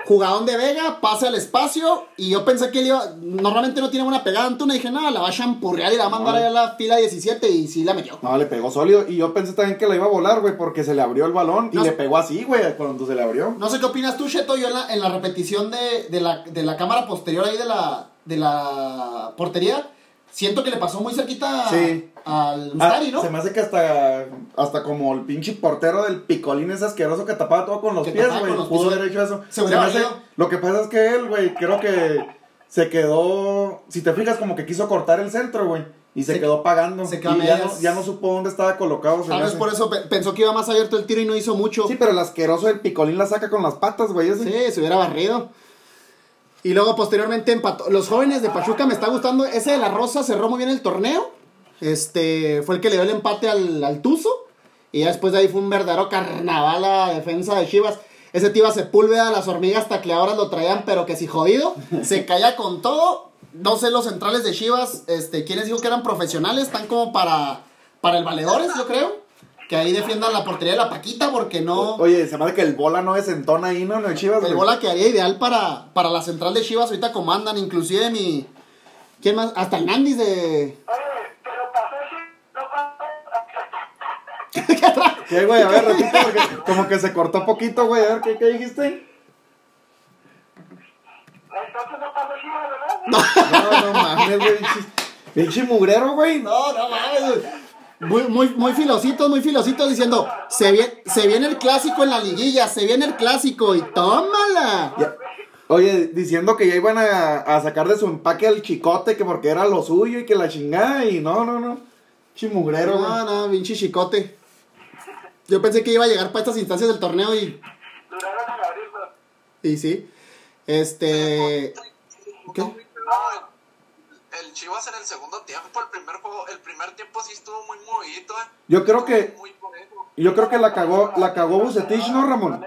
Jugadón de Vega, pase al espacio. Y yo pensé que él iba. Normalmente no tiene buena pegada Antuna. Y dije, no, la va a champurrear y la va a mandar No. a la fila 17. Y sí la metió. No, le pegó sólido. Y yo pensé también que la iba a volar, güey, porque se le abrió el balón y le pegó así, güey, cuando se le abrió. No sé qué opinas tú, Cheto. Yo en la, en la repetición de, de, la, de la cámara posterior ahí de la, de la portería, siento que le pasó muy cerquita Sí. al Ah, Mustari, ¿no? Se me hace que hasta, hasta como el pinche portero del picolín ese asqueroso que tapaba todo con los Que pies, güey. Pudo haber hecho eso. Se hubiera me hace- lo que pasa es que él, güey, creo que se quedó. Si te fijas, como que quiso cortar el centro, güey. Y se, Se- quedó pagando. se y ya no, ya no supo dónde estaba colocado. se Tal vez por eso pe- pensó que iba más abierto el tiro y no hizo mucho. Sí, pero el asqueroso del picolín la saca con las patas, güey. ese. Sí, se hubiera barrido. Y luego posteriormente empató. Los jóvenes de Pachuca me está gustando. Ese de la Rosa cerró muy bien el torneo. Este fue el que le dio el empate al, al Tuzo. Y ya después de ahí fue un verdadero carnaval a la defensa de Chivas. Ese Tiva Sepúlveda, las hormigas tacleadoras lo traían, pero que si jodido. Se caía con todo. No sé, los centrales de Chivas, este, quienes dijo que eran profesionales, están como para, para el valedores, yo creo. Que ahí defiendan la portería de la Paquita, porque no. Oye, se me hace que el bola no desentona ahí, ¿no? El Chivas, El güey. bola quedaría ideal para, para la central de Chivas. Ahorita comandan, inclusive mi. ¿Quién más? Hasta el Nandis de. Oye, pero pasó sí, no pasó. ¿Qué, güey? A ver, repite, porque como que se cortó poquito, güey. A ver, ¿qué, qué dijiste? Entonces no pasó sí, ¿verdad? No, no mames, güey. Pinche mugrero, güey. No, no mames. güey. Muy, muy, muy filositos, muy filositos diciendo: se viene, se viene el clásico en la liguilla, se viene el clásico y tómala. Ya- Oye, diciendo que ya iban a, a sacar de su empaque al chicote, que porque era lo suyo y que la chingada, y no, no, no. Pinche mugrero, güey. No, no, pinche chicote. Yo pensé que iba a llegar para estas instancias del torneo y. Duraron en abrirlo. Y sí. Este. ¿Qué? Chivas en el segundo tiempo. El primer juego, el primer tiempo sí estuvo muy movidito, eh. Yo creo que, Muy yo creo que la cagó, la cagó Bucetich, ¿no, Ramón?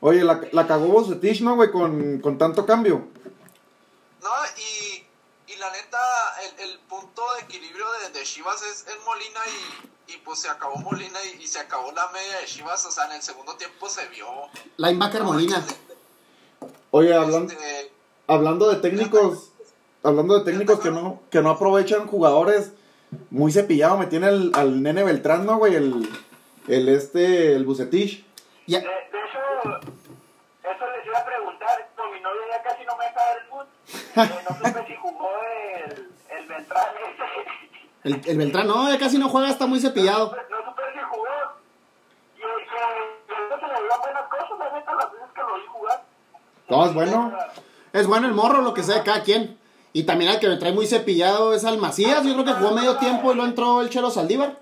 Oye, la, la cagó Bucetich, ¿no, güey? Con, con tanto cambio. No, y, y la neta, el, el punto de equilibrio de, de Chivas es, es Molina y, y pues se acabó Molina y, y se acabó la media de Chivas. O sea, en el segundo tiempo se vio. Linebacker Molina. Oye, hablan- Este, hablando de técnicos, hablando de técnicos que no, que no aprovechan jugadores, muy cepillado me tiene el, al nene Beltrán, ¿no, güey? El, el este, el Bucetich. Ya- De, de hecho, eso les iba a preguntar. Con mi novia ya casi no me deja ver el fútbol. Eh, no supe si jugó el, el Beltrán el, el Beltrán, no, ya casi no juega, está muy cepillado. No supe si jugó. Y el que que no se le dio buenas cosas, la neta, las veces que lo vi jugar. No, es bueno. Es bueno el morro, lo que sea cada quien. Y también al que me trae muy cepillado es al Macías. Yo creo que jugó medio tiempo y lo entró el Chelo Saldívar.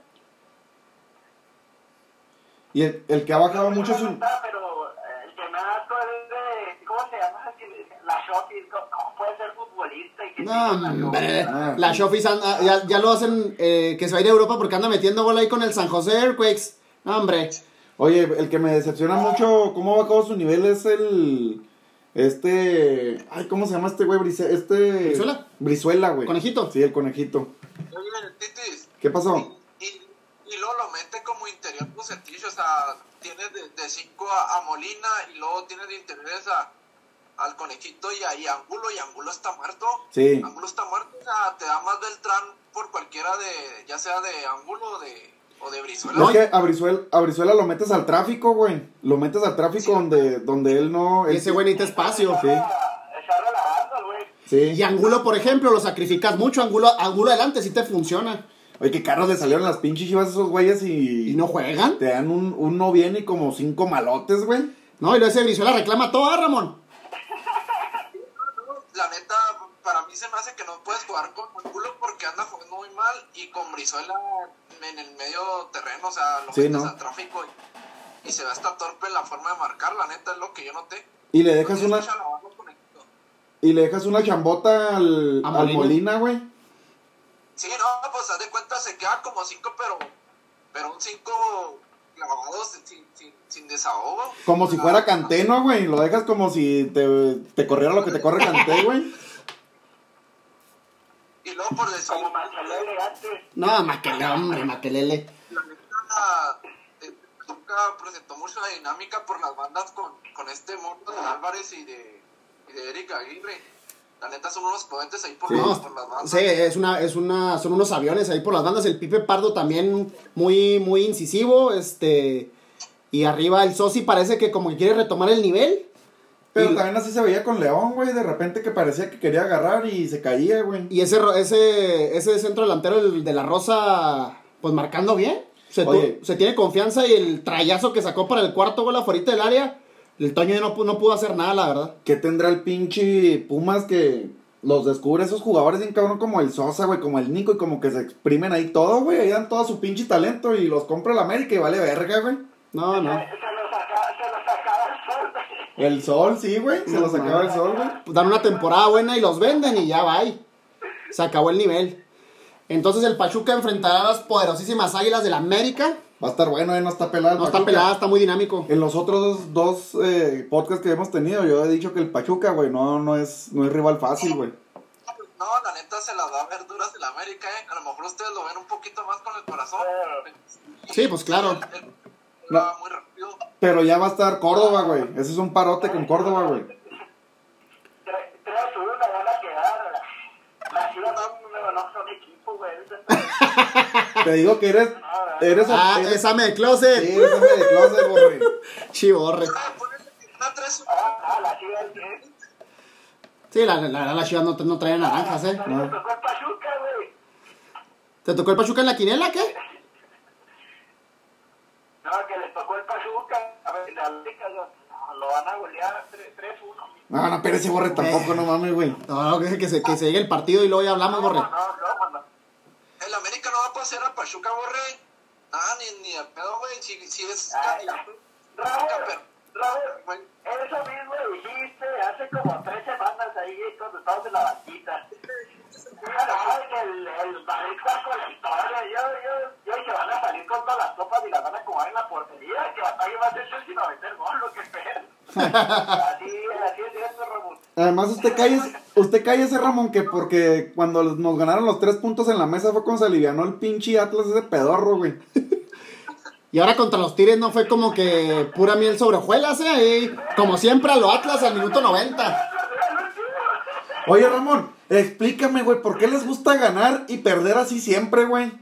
Y el, el que ha bajado mucho No su... está, pero eh, el que me da es de. ¿Cómo se llama? La Shotis. ¿Cómo puede ser futbolista? Y que No, tenga una hombre. Ah. La Shofis anda- ya, ya lo hacen eh, que se va a ir a Europa porque anda metiendo gol ahí con el San José Earthquakes. No, hombre. Oye, el que me decepciona mucho cómo ha bajado su nivel es el... Este... Ay, ¿cómo se llama este güey? Brice- Este... ¿Brizuela? Brizuela, güey. ¿Conejito? Sí, el conejito. Oye, Titis. ¿Qué pasó? Y, y luego lo mete como interior Bucetich, o sea, tiene de 5 a, a Molina y luego tiene de interiores a, al conejito y a y a Angulo, y Angulo está muerto. Sí. Angulo está muerto, o sea, te da más Beltrán por cualquiera de, ya sea de Angulo o de, o de Brizuela. No, es que a Brizuela, a Brizuela lo metes al tráfico, güey. Lo metes al tráfico donde, donde él no... Él- ese güey necesita espacio. Sí. Echarle la banda, güey. Sí. Y Angulo, por ejemplo, lo sacrificas mucho. Angulo, Angulo adelante sí te funciona. Oye, qué carros le salieron las pinches chivas a esos güeyes y... Y no juegan. Te dan un, uno bien y como cinco malotes, güey. No, y luego ese Brizuela reclama todo, ¿ah, Ramón. La neta, se me hace que no puedes jugar con Angulo porque anda jugando muy mal y con Brizuela en el medio terreno, o sea, lo Sí, metes ¿no? al tráfico y, y se ve hasta torpe la forma de marcar, la neta es lo que yo noté. Y le dejas una... Y le dejas una chambota al, al Molina. Güey. Sí, no, pues haz de cuenta se queda como 5, pero, pero un 5 clavado sin, sin, sin, desahogo. Como si fuera Canteno, güey. Lo dejas como si te, te corriera lo que te corre Canté, güey. Y luego por decir, Como Macelele antes. No, Maquelele, hombre, Maquelele. la neta, eh, nunca presentó mucha dinámica por las bandas con, con este mundo de Álvarez y de, y de Eric Aguirre. La neta son unos potentes ahí por, Sí. las, por las bandas. Sí, es una, es una, son unos aviones ahí por las bandas. El Pipe Pardo también muy, muy incisivo, este, y arriba el Sosi parece que como que quiere retomar el nivel. Pero Y- también así se veía con León, güey. De repente que parecía que quería agarrar y se caía, güey. Y ese, ro- ese, ese centro delantero el de la Rosa, pues marcando bien. Se, tu- Oye. se tiene confianza y el trayazo que sacó para el cuarto gol afuera del área, el Toño no, no pudo hacer nada, la verdad. ¿Qué tendrá el pinche Pumas que los descubre esos jugadores bien cabrón como el Sosa, güey, como el Nico y como que se exprimen ahí todo, güey, ahí dan todo su pinche talento y los compra el América y vale verga, güey. No, no. Se lo sacaba, se lo sacaba el sol. El sol, sí, güey, se No, lo sacaba el sol, güey. Pues dan una temporada buena y los venden y ya va. Se acabó el nivel. Entonces el Pachuca enfrentará a las poderosísimas águilas del América. Va a estar bueno, eh, no está pelado. el No está pelada, está muy dinámico. En los otros dos, dos, eh, podcasts que hemos tenido, yo he dicho que el Pachuca, güey, no, no, es, no es rival fácil, güey. No, la neta se las da verduras el América, ¿eh? A lo mejor ustedes lo ven un poquito más con el corazón. Sí, pues claro. No. va muy rápido. Pero ya va a estar Córdoba, güey. Ese es un parote con Córdoba, güey. Tres tres a uno van a quedar. Las chivas no, no son equipo, güey. Te digo que eres. Eres. Ah, eres- esa me de Sí, closet. eres hombre de closet, güey. Chivorre. Ah, ponele una 3 Ah, las chivas ¿qué? Sí, la, la, la, la no, no trae naranjas, ¿eh? Me tocó el Pachuca, güey. ¿Te tocó el Pachuca en la quinela, qué? No, que les tocó el Pachuca. A ver, la América no, lo van a golear 3-1. No, no, pero ese borre tampoco, no mames, güey. No, no, que, que se, que se llegue el partido y luego ya hablamos, No, borre. no, no, no. El América no va a pasear a Pachuca, borre. Ah, ni, ni de pedo, güey. Si, si es Ay. Raúl, Raúl, eso mismo dijiste hace como tres semanas ahí cuando estábamos en la banquita no, el, el Madrid con la historia, yo, yo, yo, que van a salir con todas las copas y las van a comer en la portería, que batalla va a ser sin meter gol, lo que esperen. así, así es cierto, Ramón. Además, usted cae, usted cae ese Ramón que porque cuando nos ganaron los tres puntos en la mesa fue cuando se alivianó el pinche Atlas ese pedorro, güey. Y ahora contra los Tigres no fue como que pura miel sobre hojuelas, ¿eh? Como siempre a lo Atlas al minuto 90. Oye, Ramón, explícame, güey, ¿por qué les gusta ganar y perder así siempre, güey?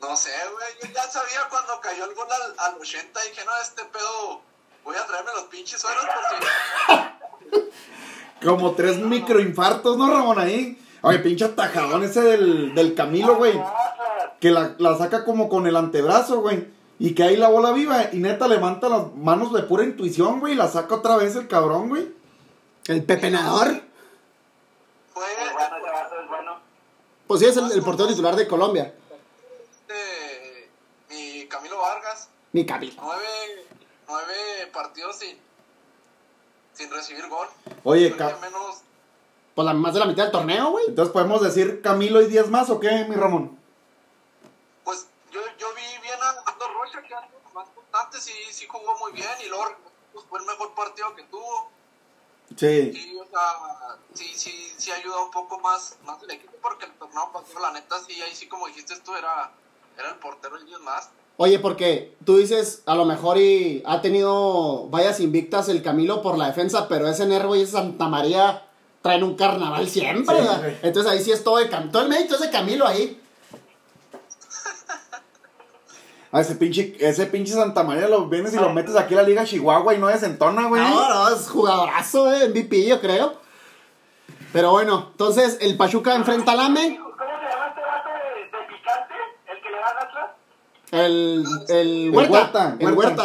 No sé, güey. Yo ya sabía cuando cayó el gol al, al 80. Dije, no, este pedo. Voy a traerme los pinches sueros por si. Como tres microinfartos, ¿no, Ramón? Ahí. Oye, pinche atajadón ese del, del Camilo, güey. Que la, la saca como con el antebrazo, güey. Y que ahí la bola viva. Y neta levanta las manos de pura intuición, güey. Y la saca otra vez el cabrón, güey. El pepenador. Fue Es bueno, ese vato es bueno. Pues sí, es el, el portero titular de Colombia. este, mi Camilo Vargas. Mi Camilo. Nueve, nueve partidos sin, sin recibir gol. Oye, menos. Pues la, más de la mitad del torneo, güey. Entonces podemos decir Camilo y 10 más, ¿o qué, mi Ramón? Pues yo, yo vi bien a Ando Rocha, que ando más constante, sí, sí jugó muy bien. Y luego pues, fue el mejor partido que tuvo. Sí. Sí, o sea, sí, sí, sí ayuda un poco más, más el equipo porque el torneo pasado, la neta, sí, ahí sí, como dijiste tú, era, era el portero y 10 más. Oye, porque tú dices, a lo mejor y ha tenido vallas invictas el Camilo por la defensa, pero ese Nervo y ese Santa María traen un carnaval siempre. Entonces ahí sí es todo, de Cam- todo el mérito es de Camilo ahí. A ese pinche, ese pinche Santa María lo vienes y lo metes aquí a la Liga Chihuahua y no desentona, güey. No, no, es jugadorazo, eh, MVP, yo creo. Pero bueno, entonces el Pachuca enfrenta al AME, ¿Cómo se llama este vato de, de picante? ¿El que le va a Atlas? el, el El Huerta, Huerta, el Huerta.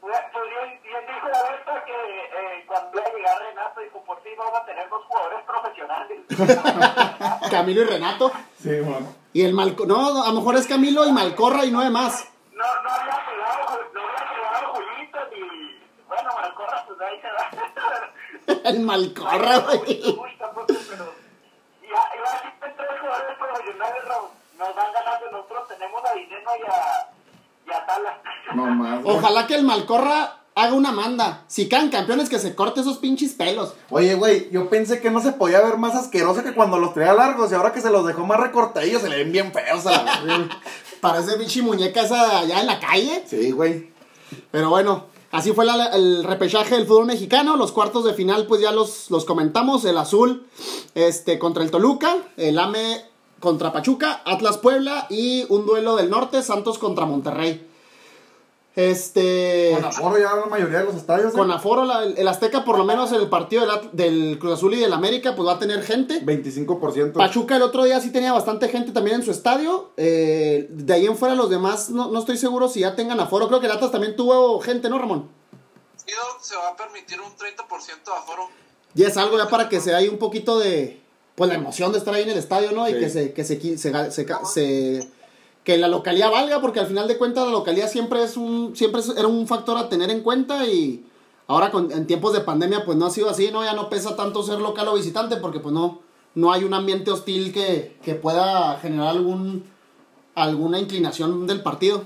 Huerta. Pues bien, bien dijo la Berta que eh, cuando iba a llegar Renato, dijo, por fin vamos a tener dos jugadores profesionales. Camilo y Renato. Sí, bueno. Y el Malco, no, a lo mejor es Camilo y Malcorra y nueve más. No, no había pegado, no había pegado Julito ni... Bueno, Malcorra, pues ahí se va. El Malcorra, güey. Uy, tampoco, pero... Y a- y así que tres jugadores profesionales Raúl, nos van ganando, nosotros tenemos a Dineno y a, y a Tala. No. Ojalá que el Malcorra haga una manda. Si caen campeones, que se corte esos pinches pelos. Oye, güey, yo pensé que no se podía ver más asqueroso que cuando los traía largos y ahora que se los dejó más recortadillos se le ven bien feos a la. Parece pinche muñeca esa allá en la calle. Sí, güey. Pero bueno, así fue la- el repechaje del fútbol mexicano. Los cuartos de final, pues ya los, los comentamos. El azul este, contra el Toluca, el AME contra Pachuca, Atlas Puebla y un duelo del norte, Santos contra Monterrey. Este. Con aforo ya la mayoría de los estadios. ¿eh? Con aforo, la- el Azteca, por lo menos en el partido del, Cruz Azul y del América, pues va a tener gente. 25%. Pachuca el otro día sí tenía bastante gente también en su estadio. Eh, de ahí en fuera los demás no, no estoy seguro si ya tengan aforo. Creo que el Atlas también tuvo gente, ¿no, Ramón? Sí, se va a permitir un 30% de aforo. Y es algo ya para que se haya un poquito de pues la emoción de estar ahí en el estadio, ¿no? Y que se que se, se, se se- que la localidad valga, porque al final de cuentas la localidad siempre es un siempre era un factor a tener en cuenta y ahora con, en tiempos de pandemia pues no ha sido así, ¿no? Ya no pesa tanto ser local o visitante porque pues no no hay un ambiente hostil que, que pueda generar algún alguna inclinación del partido.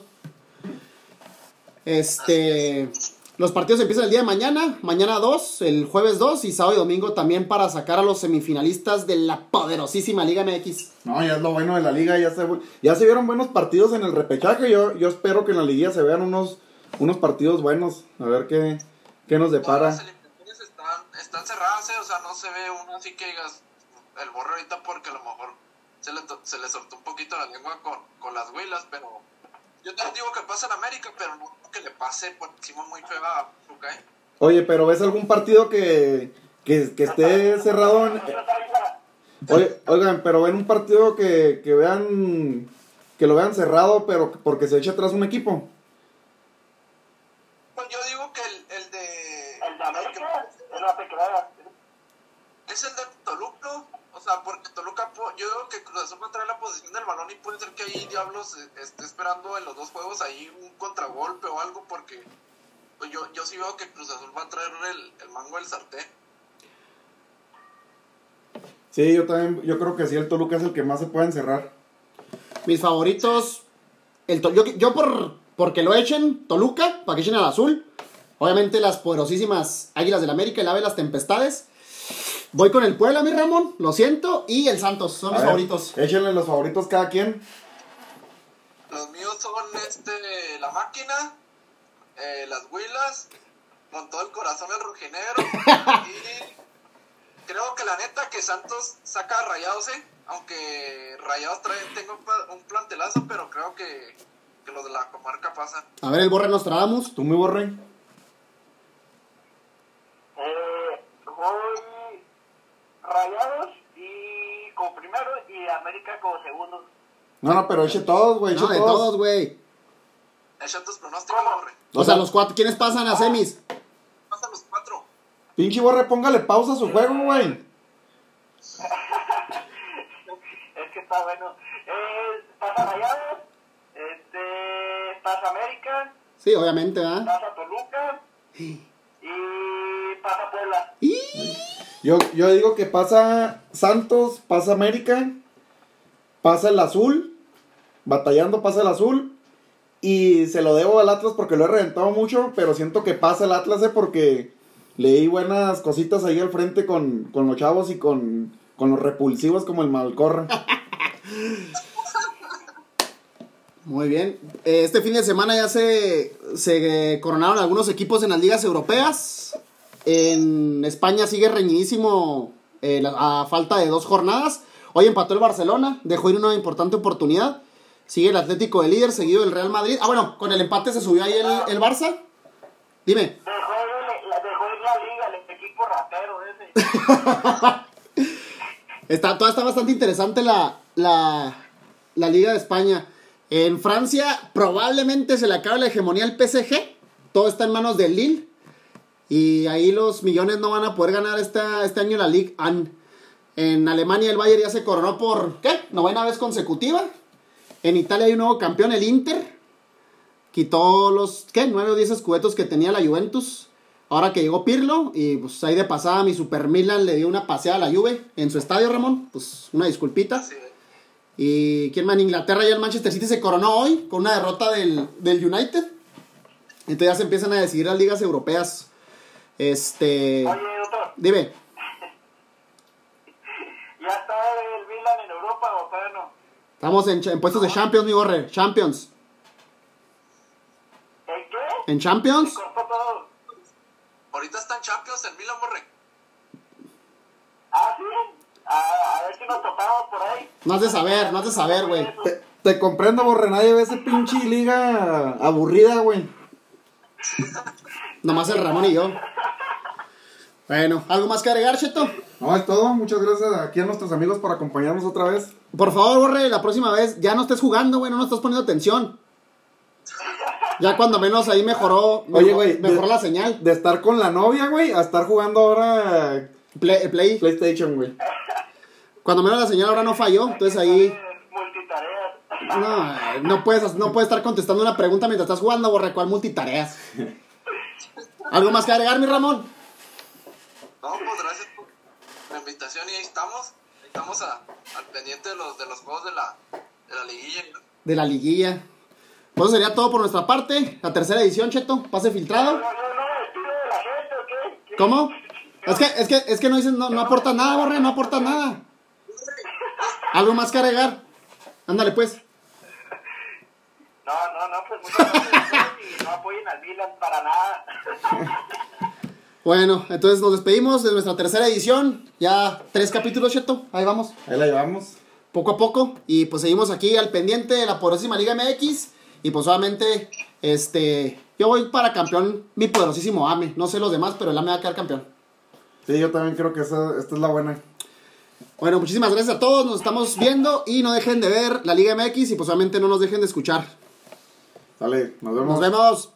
Este los partidos empiezan el día de mañana, mañana 2, el jueves 2 y sábado y domingo también para sacar a los semifinalistas de la poderosísima Liga MX. No, ya es lo bueno de la liga. Ya se, ya se vieron buenos partidos en el repechaje. Yo, yo espero que en la liguilla se vean unos, unos partidos buenos. A ver qué, qué nos depara. las eliminatorias están, están cerradas, ¿eh? o sea, no se ve uno así que digas el borre ahorita porque a lo mejor se le, se le soltó un poquito la lengua con, con las huilas, pero yo te digo que pasa en América, pero no que le pase por encima muy feo a Pachuca, ¿eh? Oye, pero ¿ves algún partido que, que, que esté cerrado? En, oye, oigan, pero ven un partido que, que vean que lo vean cerrado, pero porque se echa atrás un equipo. Pues yo digo que el, el de... El de América, es la pequeña. Es el de Toluca, ¿no? o sea, porque Po- yo digo que Cruz Azul va a traer la posición del balón y puede ser que ahí Diablos eh, esté esperando en los dos juegos ahí un contragolpe o algo, porque pues yo, yo sí veo que Cruz Azul va a traer el, el mango del sartén. Sí, yo también, yo creo que sí, el Toluca es el que más se puede encerrar. Mis favoritos, el To- yo, yo por porque lo echen Toluca, para que echen al azul. Obviamente las poderosísimas Águilas del América, el ave de las tempestades. Voy con el Puebla, mi Ramón, lo siento, y el Santos, son A mis ver, favoritos. Échenle los favoritos cada quien. Los míos son este, la máquina, eh, las huilas, con todo el corazón el rojinegro. y creo que la neta que Santos saca a rayados, ¿eh? Aunque rayados traen, tengo un plantelazo, pero creo que, que los de la comarca pasan. A ver, el Borre Nostradamus. Tú muy borre. Eh, voy Rayados y como primero y América como segundo. No, no, pero eche todos, güey. No, eche de todos. todos, güey. Echa tus pronósticos, borre. O sea, los cuatro, ¿quiénes pasan a semis? Pasan los cuatro. Pinche borre, póngale pausa a su juego, güey. Es que está bueno. Eh, pasa Rayados, este, pasa América, Sí, obviamente, ¿verdad? pasa Toluca y pasa Puebla. Yo, yo digo que pasa Santos, pasa América, pasa el azul, batallando pasa el azul. Y se lo debo al Atlas porque lo he reventado mucho, pero siento que pasa el Atlas eh, porque leí buenas cositas ahí al frente con, con los chavos y con, con los repulsivos como el Malcorra. Muy bien. Este fin de semana ya se, se coronaron algunos equipos en las ligas europeas. En España sigue reñidísimo eh, a falta de dos jornadas. Hoy empató el Barcelona, dejó ir una importante oportunidad. Sigue el Atlético de líder, seguido del Real Madrid. Ah, bueno, con el empate se subió ahí el, el Barça. Dime. Dejó ir, la- dejó ir la liga, el equipo ratero ese. Está, toda está bastante interesante la, la, la Liga de España. En Francia probablemente se le acabe la hegemonía al PSG. Todo está en manos del Lille. Y ahí los millones no van a poder ganar esta, este año la Ligue 1. En Alemania el Bayern ya se coronó por, ¿qué? Novena vez consecutiva. En Italia hay un nuevo campeón, el Inter. Quitó los, ¿qué? Nueve o diez escudetos que tenía la Juventus. Ahora que llegó Pirlo y pues ahí de pasada mi Super Milan le dio una paseada a la Juve en su estadio, Ramón. Pues una disculpita. Y quién más en Inglaterra ya el Manchester City se coronó hoy con una derrota del, del United. Entonces ya se empiezan a decidir las ligas europeas. Este. Oye, doctor, Dime. ¿ya está el Milan en Europa o todavía no? Estamos en, en puestos de Champions, mi borre. Champions. ¿En qué? En Champions. Se cortó todo. Ahorita están Champions en Milan, borre. Ah, sí. A, a ver si nos topamos por ahí. No has de saber, no has de saber, güey. Te, te comprendo, borre. Nadie ve ese pinche liga aburrida, güey. Nomás el Ramón y yo. Bueno, ¿algo más que agregar, Cheto? No, es todo. Muchas gracias aquí a nuestros amigos por acompañarnos otra vez. Por favor, borre, la próxima vez ya no estés jugando, güey, no nos estás poniendo atención. Ya cuando menos ahí mejoró, Oye, güey, mejoró de- la señal. De estar con la novia, güey, a estar jugando ahora Play, play. PlayStation, güey. Cuando menos la señal ahora no falló, entonces ahí Multitareas. no, no puedes no puedes estar contestando una pregunta mientras estás jugando, borre, cuál multitareas. ¿Algo más que agregar, mi Ramón? No, pues gracias por la invitación y ahí estamos. Ahí Estamos a- al pendiente de los, de los juegos de la, de la liguilla. De la liguilla. Pues eso sería todo por nuestra parte. La tercera edición, Cheto, pase filtrado. No, no, no la gente, ¿o qué? ¿Qué? ¿Cómo? Es que, es que, es que no dices, no, no aportas nada, borre, no aportas nada. ¿Algo más que agregar? Ándale pues. No, no, no, pues muchas gracias apoyen al Milan para nada. Bueno, entonces nos despedimos de nuestra tercera edición. Ya tres capítulos, Cheto. Ahí vamos. Ahí la llevamos. Poco a poco. Y pues seguimos aquí al pendiente de la poderosísima Liga MX. Y pues obviamente, este. Yo voy para campeón mi poderosísimo AME. No sé los demás, pero el AME va a quedar campeón. Sí, yo también creo que esa, esta es la buena. Bueno, muchísimas gracias a todos. Nos estamos viendo. Y no dejen de ver la Liga MX. Y pues obviamente no nos dejen de escuchar. Sale, nos vemos. Nos vemos.